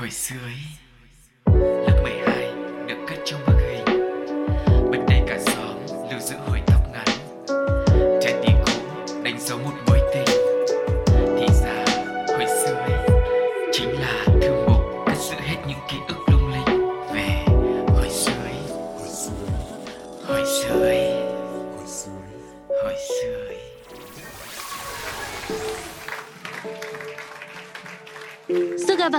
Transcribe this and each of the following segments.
Hồi xưa ấy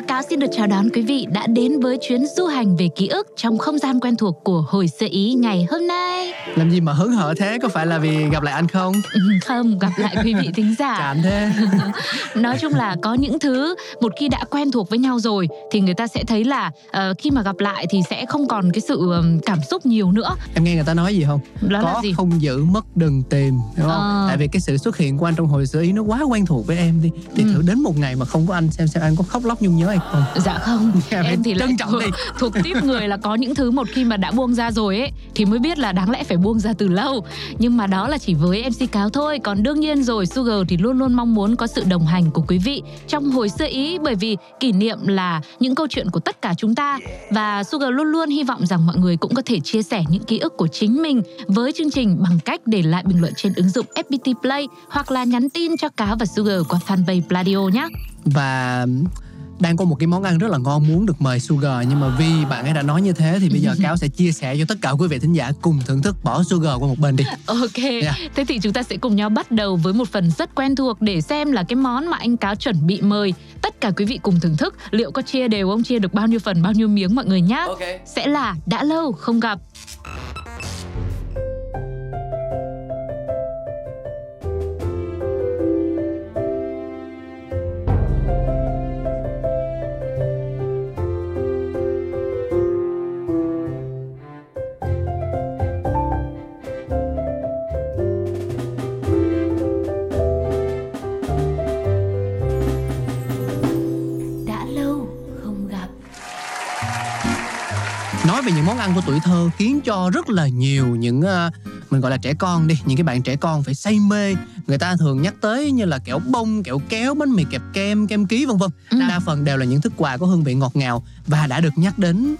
và Cáo xin được chào đón quý vị đã đến với chuyến du hành về ký ức trong không gian quen thuộc của hồi sơ ý ngày hôm nay. Làm gì mà hớn hở thế? Có phải là vì gặp lại anh không? Ừ, Không, gặp lại quý vị thính giả. Chán thế. Nói chung là có những thứ một khi đã quen thuộc với nhau rồi thì người ta sẽ thấy là ờ, khi mà gặp lại thì sẽ không còn cái sự cảm xúc nhiều nữa. Em nghe người ta nói gì không? Đó là Có gì? không giữ mất đừng tìm, đúng không? Ờ. Tại vì cái sự xuất hiện của anh trong hồi xưa ý nó quá quen thuộc với em đi. Thì Ừ. thử đến một ngày mà không có anh xem xem anh có khóc lóc nhung nhớ hay không? Dạ không, Em em thì lại trân trọng thuộc, đi. thuộc tiếp người là có những thứ một khi mà đã buông ra rồi ấy thì mới biết là đáng lẽ phải buông ra từ lâu. Nhưng mà đó là chỉ với MC Cáo thôi. Còn đương nhiên rồi, Sugar thì luôn luôn mong muốn có sự đồng hành của quý vị trong hồi xưa ý bởi vì kỷ niệm là những câu chuyện của tất cả chúng ta và Sugar luôn luôn hy vọng rằng mọi người cũng có thể chia sẻ những ký ức của chính mình với chương trình bằng cách để lại bình luận trên ứng dụng FPT Play hoặc là nhắn tin cho Cáo và Sugar qua fanpage Pladio nhé. Và đang có một cái món ăn rất là ngon muốn được mời Sugar nhưng mà vì bạn ấy đã nói như thế thì bây giờ Cáo sẽ chia sẻ cho tất cả quý vị thính giả cùng thưởng thức bỏ Sugar qua một bên đi. Ok, Dạ. thế thì chúng ta sẽ cùng nhau bắt đầu với một phần rất quen thuộc để xem là cái món mà anh Cáo chuẩn bị mời tất cả quý vị cùng thưởng thức liệu có chia đều không chia được bao nhiêu phần bao nhiêu miếng mọi người nhá. Sẽ là đã lâu không gặp. Nói về những món ăn của tuổi thơ khiến cho rất là nhiều những ờ, mình gọi là trẻ con đi những cái bạn trẻ con phải say mê người ta thường nhắc tới như là kẹo bông kẹo kéo bánh mì kẹp kem kem ký vân vân Ừ. đa phần đều là những thức quà có hương vị ngọt ngào và đã được nhắc đến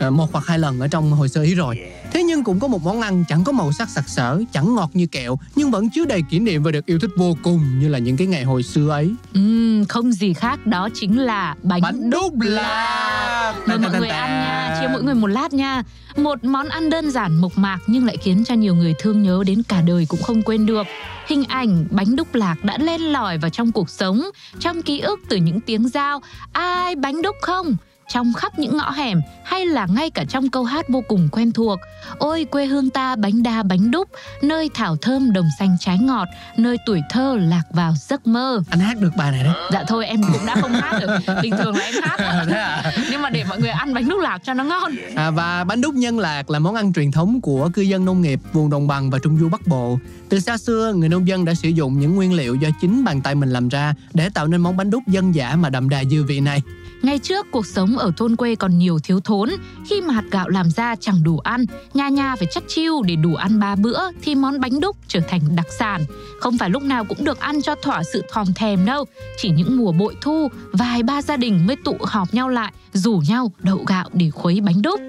một hoặc hai lần ở trong hồi sơ ý rồi thế nhưng cũng có một món ăn chẳng có màu sắc sặc sỡ chẳng ngọt như kẹo nhưng vẫn chứa đầy kỷ niệm và được yêu thích vô cùng như là những cái ngày hồi xưa ấy Ừm, không gì khác đó chính là bánh, bánh đúc lạc Mời mọi người ăn nha, chia mỗi người một lát nha. Một món ăn đơn giản mộc mạc nhưng lại khiến cho nhiều người thương nhớ đến cả đời cũng không quên được. Hình ảnh bánh đúc lạc đã len lỏi vào trong cuộc sống, trong ký ức từ những tiếng giao ai bánh đúc không? Trong khắp những ngõ hẻm hay là ngay cả trong câu hát vô cùng quen thuộc Ôi quê hương ta bánh đa bánh đúc Nơi thảo thơm đồng xanh trái ngọt Nơi tuổi thơ lạc vào giấc mơ anh hát được bài này đấy Dạ thôi em cũng đã không hát được Bình thường là em hát. Thế à? Nhưng mà để mọi người ăn bánh đúc lạc cho nó ngon À, và bánh đúc nhân lạc là món ăn truyền thống của cư dân nông nghiệp vùng đồng bằng và trung du bắc bộ. Từ xa xưa, người nông dân đã sử dụng những nguyên liệu do chính bàn tay mình làm ra để tạo nên món bánh đúc dân dã mà đậm đà dư vị này. Ngày trước cuộc sống ở thôn quê còn nhiều thiếu thốn. Khi mà hạt gạo làm ra chẳng đủ ăn Nhà nhà phải chắc chiêu để đủ ăn ba bữa Thì món bánh đúc trở thành đặc sản. Không phải lúc nào cũng được ăn cho thỏa sự thòm thèm đâu. Chỉ những mùa bội thu Vài ba gia đình mới tụ họp nhau lại Rủ nhau đậu gạo để khuấy bánh đúc.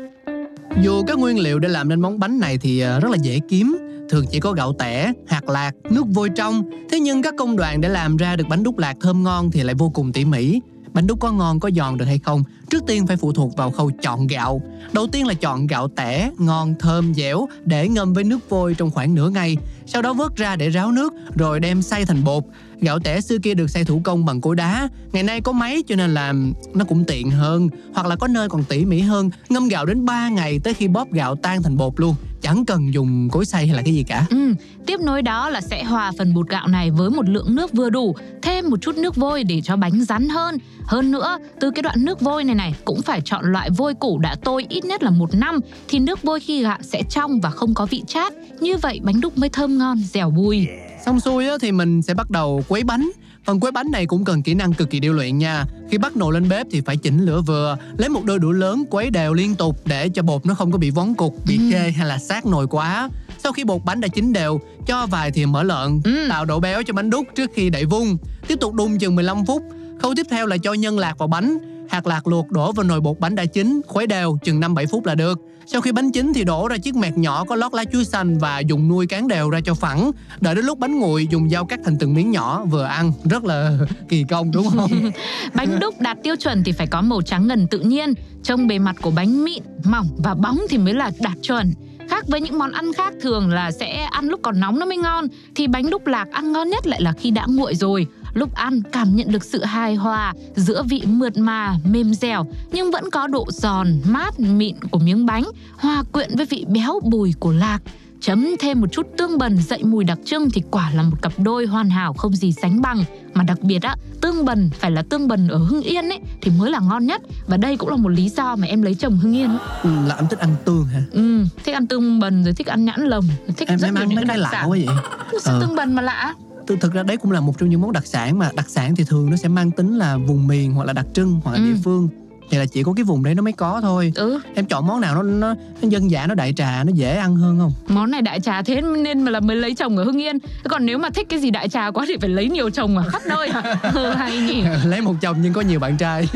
Dù các nguyên liệu để làm nên món bánh này thì ờ, rất là dễ kiếm, thường chỉ có gạo tẻ, hạt lạc, nước vôi trong. Thế nhưng các công đoạn để làm ra được bánh đúc lạc thơm ngon thì lại vô cùng tỉ mỉ. Bánh đúc có ngon có giòn được hay không, trước tiên phải phụ thuộc vào khâu chọn gạo. Đầu tiên là chọn gạo tẻ, ngon, thơm, dẻo để ngâm với nước vôi trong khoảng nửa ngày. Sau đó vớt ra để ráo nước, rồi đem xay thành bột. Gạo tẻ xưa kia được xay thủ công bằng cối đá, ngày nay có máy cho nên là nó cũng tiện hơn, hoặc là có nơi còn tỉ mỉ hơn, ngâm gạo đến 3 ngày tới khi bóp gạo tan thành bột luôn, chẳng cần dùng cối xay hay là cái gì cả. Ừ, tiếp nối đó là sẽ hòa phần bột gạo này với một lượng nước vừa đủ, thêm một chút nước vôi để cho bánh rắn hơn. Hơn nữa, từ cái đoạn nước vôi này này cũng phải chọn loại vôi củ đã tôi ít nhất là một năm thì nước vôi khi gạo sẽ trong và không có vị chát. Như vậy bánh đúc mới thơm ngon, dẻo bùi. Xong xuôi á, thì mình sẽ bắt đầu quấy bánh. Phần quấy bánh này cũng cần kỹ năng cực kỳ điêu luyện nha. Khi bắt nồi lên bếp thì phải chỉnh lửa vừa, lấy một đôi đũa lớn quấy đều liên tục để cho bột nó không có bị vón cục, bị Ừ. hay là sát nồi quá. Sau khi bột bánh đã chín đều, cho vài thìa mỡ lợn, Ừ. tạo độ béo cho bánh đúc trước khi đậy vung. Tiếp tục đun chừng 15 phút. Khâu tiếp theo là cho nhân lạc vào bánh hạt lạc luộc đổ vào nồi bột bánh đã chín, khuấy đều chừng 5-7 phút là được. Sau khi bánh chín thì đổ ra chiếc mẹt nhỏ có lót lá chuối xanh và dùng nuôi cán đều ra cho phẳng. Đợi đến lúc bánh nguội dùng dao cắt thành từng miếng nhỏ vừa ăn, rất là kỳ công đúng không? bánh đúc đạt tiêu chuẩn thì phải có màu trắng ngần tự nhiên, trông bề mặt của bánh mịn, mỏng và bóng thì mới là đạt chuẩn. Khác với những món ăn khác thường là sẽ ăn lúc còn nóng nó mới ngon Thì bánh đúc lạc ăn ngon nhất lại là khi đã nguội rồi Lúc ăn cảm nhận được sự hài hòa giữa vị mượt mà, mềm dẻo nhưng vẫn có độ giòn, mát, mịn của miếng bánh hòa quyện với vị béo bùi của lạc. Chấm thêm một chút tương bần dậy mùi đặc trưng thì quả là một cặp đôi hoàn hảo không gì sánh bằng. Mà đặc biệt á tương bần phải là tương bần ở hưng yên ấy thì mới là ngon nhất. Và đây cũng là một lý do mà em lấy chồng hưng yên ừ, là em thích ăn tương hả? Ừ thích ăn tương bần rồi thích ăn nhãn lồng thích em rất em nhiều ăn những cái đặc lạ sản. quá vậy? Ờ. tương bần mà lạ thực, ra đấy cũng là một trong những món đặc sản mà đặc sản thì thường nó sẽ mang tính là vùng miền hoặc là đặc trưng hoặc là Ừ. địa phương. Thì là chỉ có cái vùng đấy nó mới có thôi. Ừ. Em chọn món nào nó nó, nó dân dã nó đại trà nó dễ ăn hơn không? Món này đại trà thế nên mà là mới lấy chồng ở hưng yên. Thế còn nếu mà thích cái gì đại trà quá thì phải lấy nhiều chồng ở khắp nơi. Ừ, hay nhỉ? Lấy một chồng nhưng có nhiều bạn trai.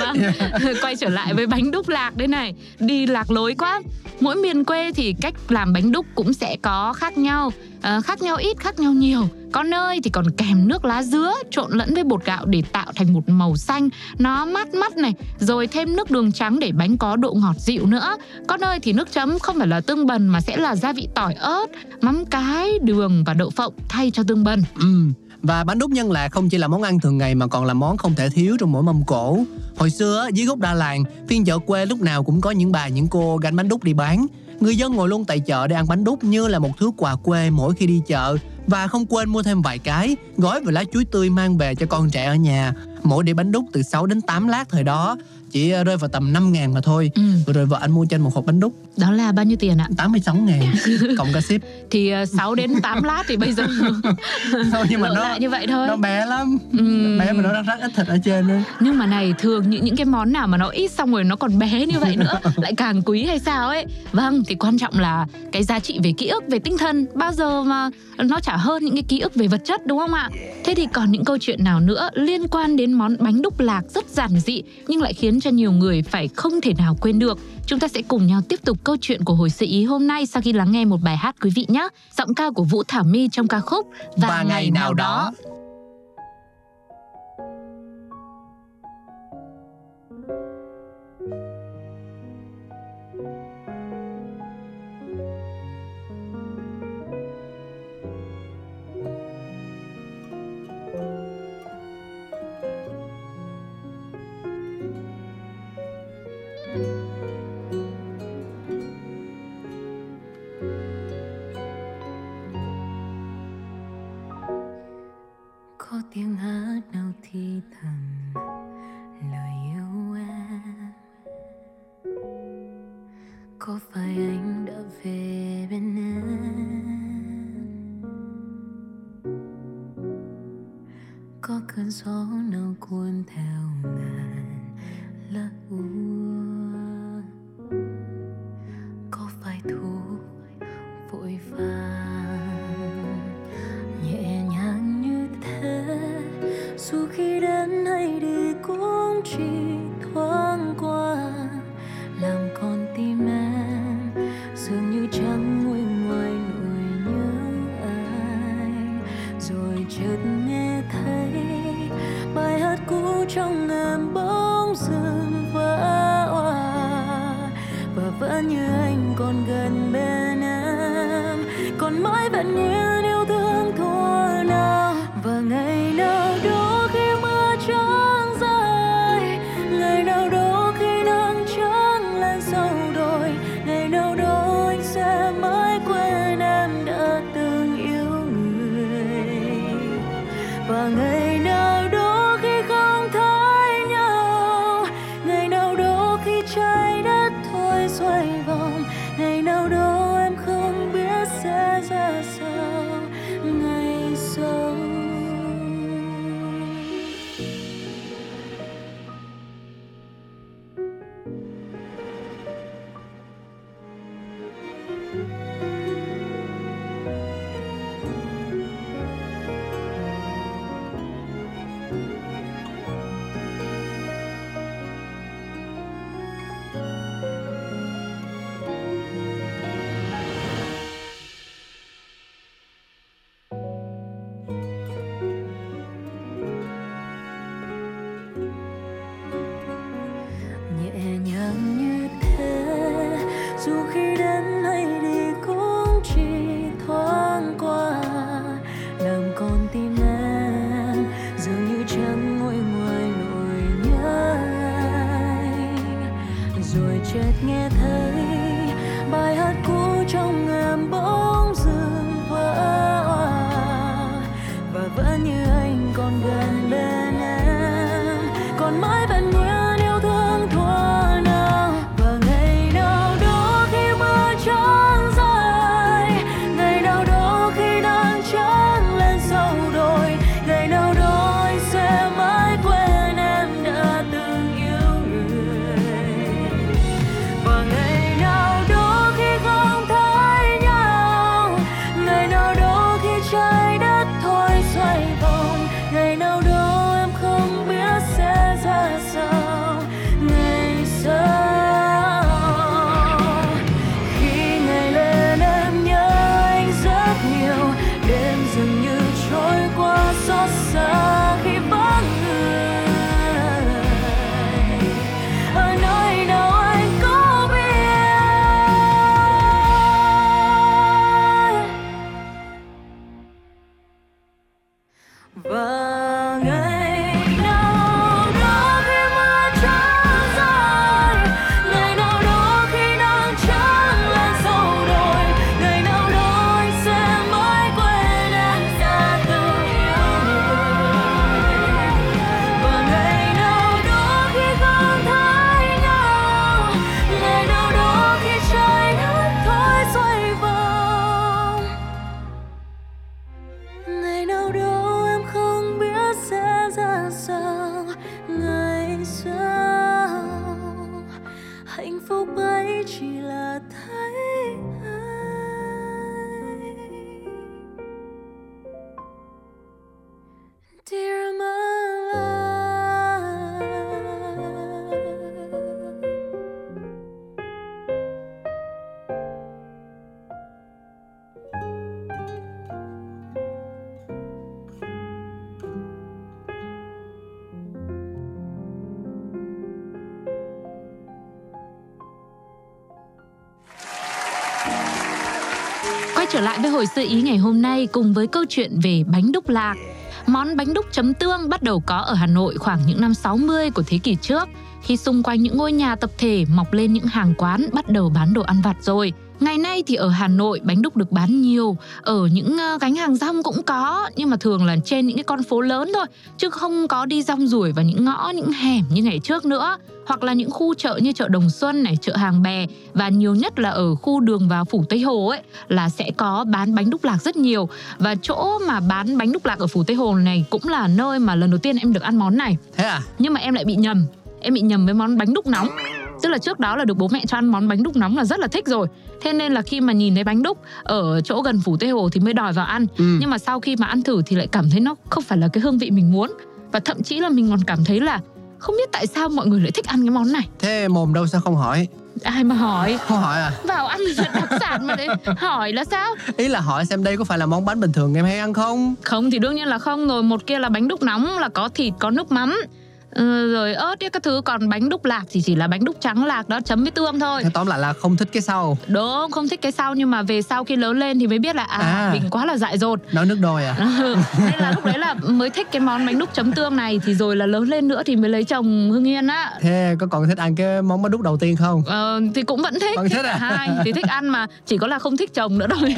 Vâng. Quay trở lại với bánh đúc lạc đây này. Đi lạc lối quá mỗi miền quê thì cách làm bánh đúc cũng sẽ có khác nhau. À, khác nhau ít khác nhau nhiều. Có nơi thì còn kèm nước lá dứa trộn lẫn với bột gạo để tạo thành một màu xanh. Nó mát mắt này rồi thêm nước đường trắng để bánh có độ ngọt dịu nữa. Có nơi thì nước chấm không phải là tương bần mà sẽ là gia vị tỏi ớt mắm cái đường và đậu phộng thay cho tương bần. Ừ và bánh đúc nhân lạc không chỉ là món ăn thường ngày mà còn là món không thể thiếu trong mỗi mâm cỗ. Hồi xưa dưới gốc đa làng, phiên chợ quê lúc nào cũng có những bà, những cô gánh bánh đúc đi bán. Người dân ngồi luôn tại chợ để ăn bánh đúc như là một thứ quà quê mỗi khi đi chợ. Và không quên mua thêm vài cái, gói vào lá chuối tươi mang về cho con trẻ ở nhà. Mỗi đĩa bánh đúc từ 6 đến 8 lát thời đó chỉ ờ, rơi vào tầm 5 ngàn mà thôi. Ừ. vừa rồi vợ anh mua cho anh một hộp bánh đúc. Đó là bao nhiêu tiền ạ? 86 ngàn cộng cả ship. Thì ờ, 6 đến 8 lát thì bây giờ thôi nhưng mà lượng nó lại như vậy thôi. nó bé lắm. Ừm. bé mà nó rất ít thịt ở trên nữa nhưng mà này thường những những cái món nào mà nó ít xong rồi nó còn bé như vậy nữa lại càng quý hay sao ấy? Vâng thì quan trọng là cái giá trị về ký ức về tinh thần bao giờ mà nó chả hơn những cái ký ức về vật chất đúng không ạ? Thế thì còn những câu chuyện nào nữa liên quan đến món bánh đúc lạc rất giản dị nhưng lại khiến cho nhiều người phải không thể nào quên được. Chúng ta sẽ cùng nhau tiếp tục câu chuyện của hồi sự ý hôm nay sau khi lắng nghe một bài hát quý vị nhé. Giọng ca của vũ thảo my trong ca khúc và, ngày nào đó. Có tiếng hát nào thì thầm lời yêu em? Có phải anh đã về bên em? Có cơn gió nào cuốn theo ngàn chợt nghe thấy bài hát cũ trong em bỗng dưng vỡ hòa và vẫn như anh còn gần bên em. Còn mãi vẫn nguyên và trở lại với hồi sơ ý ngày hôm nay cùng với câu chuyện về bánh đúc lạc. Món bánh đúc chấm tương bắt đầu có ở Hà Nội khoảng những năm 60 của thế kỷ trước, khi xung quanh những ngôi nhà tập thể mọc lên những hàng quán bắt đầu bán đồ ăn vặt rồi. Ngày nay thì ở Hà Nội bánh đúc được bán nhiều, ở những ờ, gánh hàng rong cũng có, nhưng mà thường là trên những cái con phố lớn thôi, chứ không có đi rong ruổi vào những ngõ, những hẻm như ngày trước nữa. Hoặc là những khu chợ như chợ Đồng Xuân này, chợ Hàng Bè và nhiều nhất là ở khu đường vào phủ Tây Hồ ấy là sẽ có bán bánh đúc lạc rất nhiều. Và chỗ mà bán bánh đúc lạc ở phủ Tây Hồ này cũng là nơi mà lần đầu tiên em được ăn món này. Thế à? Nhưng mà em lại bị nhầm. Em bị nhầm với món bánh đúc nóng tức là trước đó là được bố mẹ cho ăn món bánh đúc nóng là rất là thích rồi. Thế nên là khi mà nhìn thấy bánh đúc ở chỗ gần phủ tây hồ thì mới đòi vào ăn. Ừ. nhưng mà sau khi mà ăn thử thì lại cảm thấy nó không phải là cái hương vị mình muốn. Và thậm chí là mình còn cảm thấy là không biết tại sao mọi người lại thích ăn cái món này. Thế mồm đâu sao không hỏi? Ai mà hỏi? Không hỏi à? Vào ăn đặc sản mà đấy. Hỏi là sao? Ý là hỏi xem đây có phải là món bánh bình thường em hay ăn không? Không thì đương nhiên là không rồi. Một kia là bánh đúc nóng là có thịt có nước mắm ừ, rồi ớt ấy các thứ. Còn bánh đúc lạc thì chỉ là bánh đúc trắng lạc đó chấm với tương thôi. Thế tóm lại là không thích cái sau. Đúng không thích cái sau nhưng mà về sau khi lớn lên thì mới biết là à, À. mình quá là dại dột. Nấu nước đôi à? Ừ, nên là lúc đấy là mới thích cái món bánh đúc chấm tương này thì rồi là lớn lên nữa thì mới lấy chồng hương yên á. Thế có còn thích ăn cái món bánh đúc đầu tiên không? Ờ, thì cũng vẫn thích. Vẫn thích cả à? hai thì thích ăn mà chỉ có là không thích chồng nữa thôi.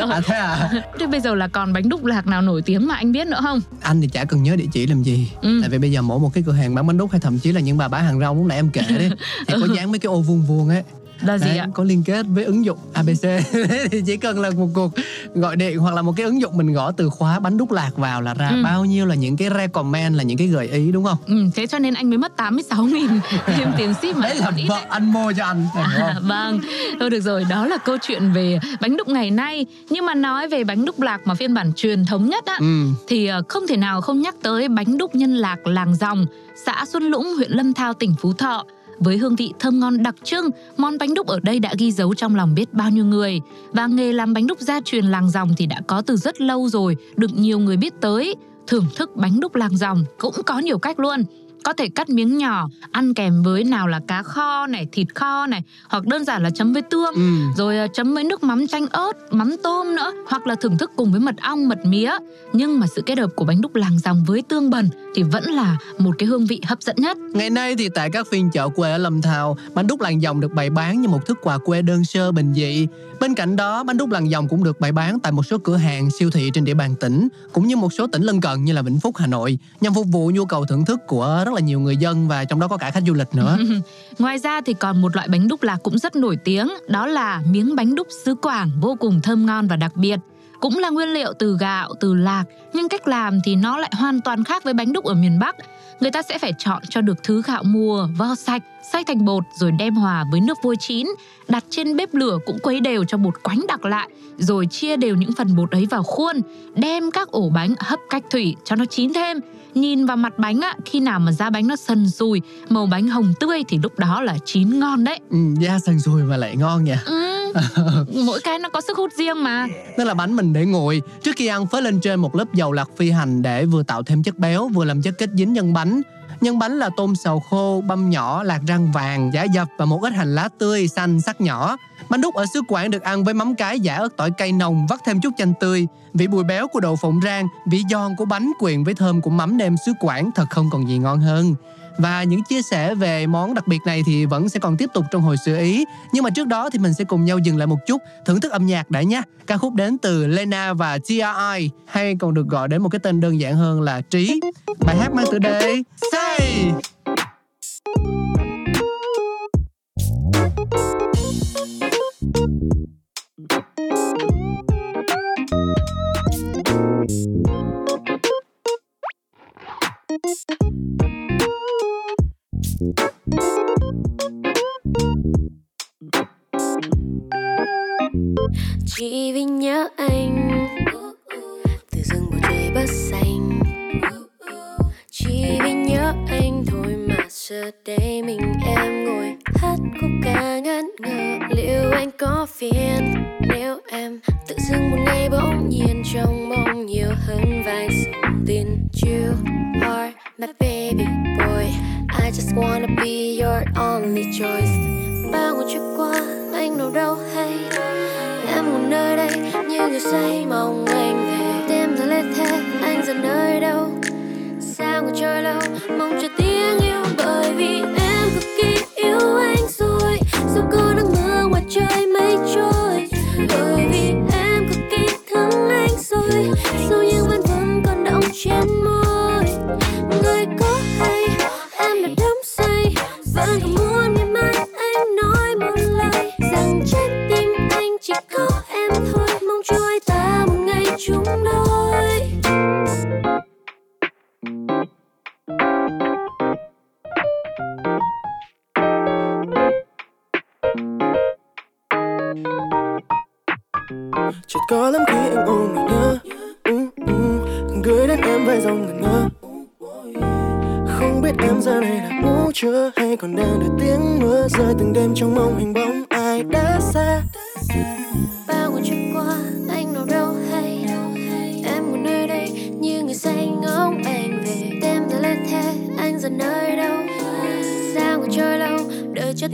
À thế à? Thế bây giờ là còn bánh đúc lạc nào nổi tiếng mà anh biết nữa không? Anh thì chả cần nhớ địa chỉ làm gì. Ừ. tại vì bây giờ mỗi một cái cửa hàng bán bánh đúc hay thậm chí là những bà bán hàng rong lúc nãy em kể đấy. Thì có dán mấy cái ô vuông vuông ấy là gì Đấy, ạ có liên kết với ứng dụng ABC thì chỉ cần là một cuộc gọi điện hoặc là một cái ứng dụng mình gõ từ khóa bánh đúc lạc vào là ra Ừ. bao nhiêu là những cái recommend là những cái gợi ý đúng không? ừ, thế cho nên anh mới mất 86 nghìn thêm tiền ship mà Đấy là vợ đấy. anh mua cho anh À, không? vâng, thôi được rồi, đó là câu chuyện về bánh đúc ngày nay. Nhưng mà nói về bánh đúc lạc mà phiên bản truyền thống nhất á, Ừ. thì ờ, không thể nào không nhắc tới bánh đúc nhân lạc làng dòng, xã Xuân Lũng, huyện Lâm Thao, tỉnh Phú Thọ. Với hương vị thơm ngon đặc trưng, món bánh đúc ở đây đã ghi dấu trong lòng biết bao nhiêu người. Và nghề làm bánh đúc gia truyền làng dòng thì đã có từ rất lâu rồi, được nhiều người biết tới. Thưởng thức bánh đúc làng dòng cũng có nhiều cách luôn có thể cắt miếng nhỏ ăn kèm với nào là cá kho này thịt kho này hoặc đơn giản là chấm với tương ừ. rồi à, chấm với nước mắm chanh ớt mắm tôm nữa hoặc là thưởng thức cùng với mật ong mật mía nhưng mà sự kết hợp của bánh đúc làng dòng với tương bần thì vẫn là một cái hương vị hấp dẫn nhất Ngày nay thì tại các phiên chợ quê ở Lâm Thao, bánh đúc làng dòng được bày bán như một thức quà quê đơn sơ bình dị. Bên cạnh đó, bánh đúc làng dòng cũng được bày bán tại một số cửa hàng siêu thị trên địa bàn tỉnh, cũng như một số tỉnh lân cận như là Vĩnh Phúc, Hà Nội, nhằm phục vụ nhu cầu thưởng thức của rất là nhiều người dân và trong đó có cả khách du lịch nữa. Ngoài ra thì còn một loại bánh đúc lạc cũng rất nổi tiếng, đó là miếng bánh đúc xứ Quảng vô cùng thơm ngon và đặc biệt cũng là nguyên liệu từ gạo, từ lạc, nhưng cách làm thì nó lại hoàn toàn khác với bánh đúc ở miền Bắc. Người ta sẽ phải chọn cho được thứ gạo mùa, vo sạch, xay thành bột rồi đem hòa với nước vôi chín, đặt trên bếp lửa cũng quấy đều cho bột quánh đặc lại, rồi chia đều những phần bột ấy vào khuôn, đem các ổ bánh hấp cách thủy cho nó chín thêm. Nhìn vào mặt bánh á, khi nào mà da bánh nó sần sùi, màu bánh hồng tươi thì lúc đó là chín ngon đấy. Ừ, da sần sùi mà lại ngon nha. Ừ, mỗi cái nó có sức hút riêng mà. tức là bánh mình để nguội Trước khi ăn phới lên trên một lớp dầu lạc phi hành Để vừa tạo thêm chất béo vừa làm chất kết dính nhân bánh Nhân bánh là tôm xào khô, băm nhỏ, lạc rang vàng, giả dập và một ít hành lá tươi, xanh, sắc nhỏ. Bánh đúc ở xứ Quảng được ăn với mắm cái giả ớt tỏi cay nồng, vắt thêm chút chanh tươi. Vị bùi béo của đậu phộng rang, vị giòn của bánh quyện với thơm của mắm nêm xứ Quảng thật không còn gì ngon hơn. Và những chia sẻ về món đặc biệt này thì vẫn sẽ còn tiếp tục trong hồi sửa ý. Nhưng mà trước đó thì mình sẽ cùng nhau dừng lại một chút, thưởng thức âm nhạc đã nhé. Ca khúc đến từ Lena và TRI, hay còn được gọi đến một cái tên đơn giản hơn là Trí. Bài hát mang tựa đề Say.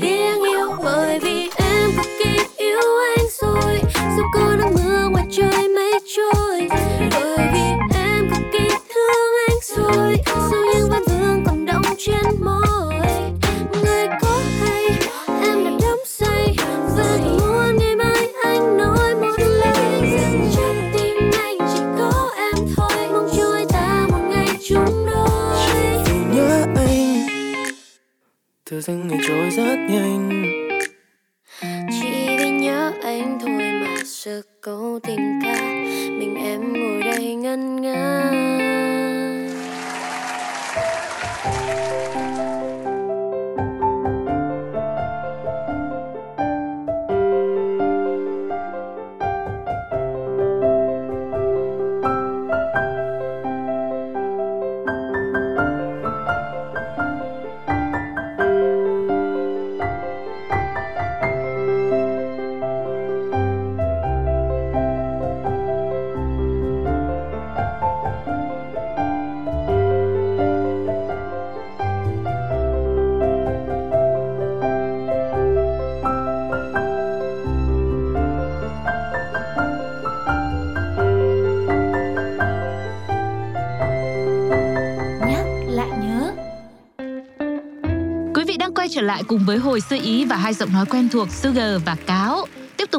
Đợi lại cùng với hồi sơ ý và hai giọng nói quen thuộc Sugar và Cáo.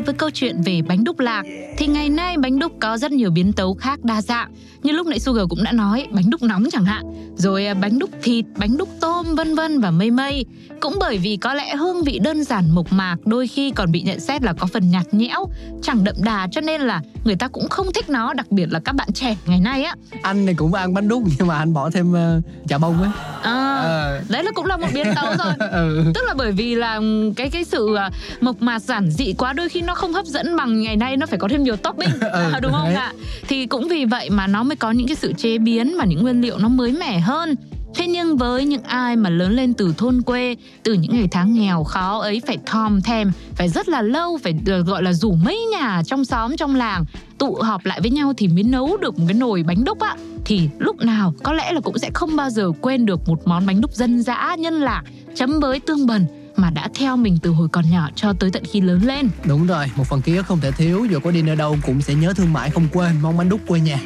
Với câu chuyện về bánh đúc lạc thì ngày nay bánh đúc có rất nhiều biến tấu khác đa dạng. Như lúc nãy Sugar cũng đã nói, bánh đúc nóng chẳng hạn, rồi à, bánh đúc thịt, bánh đúc tôm vân vân và mây mây. Cũng bởi vì có lẽ hương vị đơn giản mộc mạc đôi khi còn bị nhận xét là có phần nhạt nhẽo, chẳng đậm đà cho nên là người ta cũng không thích nó, đặc biệt là các bạn trẻ ngày nay á. anh này cũng ăn bánh đúc nhưng mà anh bỏ thêm uh, chà bông ấy À, Ờ. đấy là cũng là một biến tấu rồi. ừ. tức là bởi vì là cái cái sự à, mộc mạc giản dị quá đôi khi nó không hấp dẫn bằng ngày nay nó phải có thêm nhiều topping. Ừ, đúng không ạ? Thì cũng vì vậy mà nó mới có những cái sự chế biến mà những nguyên liệu nó mới mẻ hơn. Thế nhưng với những ai mà lớn lên từ thôn quê, từ những ngày tháng nghèo khó ấy phải thòm thèm, phải rất là lâu, phải được gọi là rủ mấy nhà trong xóm trong làng tụ họp lại với nhau thì mới nấu được một cái nồi bánh đúc ạ. Thì lúc nào có lẽ là cũng sẽ không bao giờ quên được một món bánh đúc dân dã nhân lạc chấm với tương bần mà đã theo mình từ hồi còn nhỏ cho tới tận khi lớn lên. đúng rồi, một phần ký ức không thể thiếu, dù có đi nơi đâu cũng sẽ nhớ thương mãi không quên mong bánh đúc quê nhà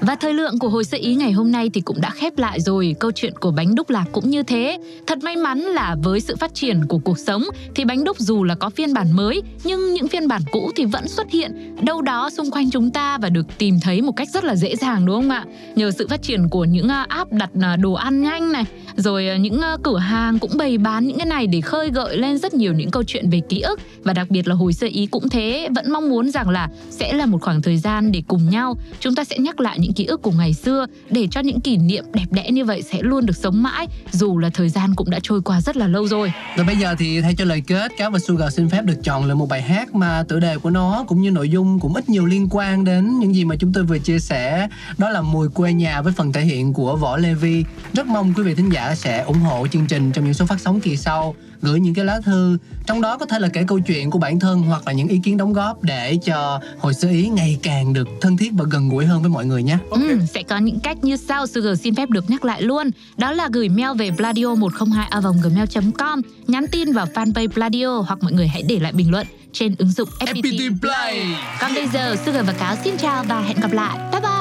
và thời lượng của hồi sơ ý ngày hôm nay thì cũng đã khép lại rồi. Câu chuyện của bánh đúc lạc cũng như thế. Thật may mắn là với sự phát triển của cuộc sống thì bánh đúc dù là có phiên bản mới nhưng những phiên bản cũ thì vẫn xuất hiện đâu đó xung quanh chúng ta và được tìm thấy một cách rất là dễ dàng đúng không ạ? Nhờ sự phát triển của những à, app đặt à, đồ ăn nhanh này, rồi à, những cửa hàng cũng bày bán những cái này để khơi gợi lên rất nhiều những câu chuyện về ký ức và đặc biệt là hồi sơ ý cũng thế, vẫn mong muốn rằng là sẽ là một khoảng thời gian để cùng nhau chúng ta sẽ nhắc lại những ký ức của ngày xưa để cho những kỷ niệm đẹp đẽ như vậy sẽ luôn được sống mãi dù là thời gian cũng đã trôi qua rất là lâu rồi. Và bây giờ thì thay cho lời kết, Cáo và Sugar xin phép được chọn lựa một bài hát mà tựa đề của nó cũng như nội dung cũng ít nhiều liên quan đến những gì mà chúng tôi vừa chia sẻ. Đó là Mùi quê nhà với phần thể hiện của Võ Lê Vi. Rất mong quý vị thính giả sẽ ủng hộ chương trình trong những số phát sóng kỳ sau. Gửi những cái lá thư, trong đó có thể là kể câu chuyện của bản thân hoặc là những ý kiến đóng góp để cho hồi sơ ý ngày càng được thân thiết và gần gũi hơn với mọi người nhé. Ừ, sẽ có những cách như sau Sugar xin phép được nhắc lại luôn Đó là gửi mail về pladio 102 gmail com Nhắn tin vào fanpage Pladio Hoặc mọi người hãy để lại bình luận trên ứng dụng FPT, Play. Còn bây giờ Sugar và Cáo xin chào và hẹn gặp lại Bye bye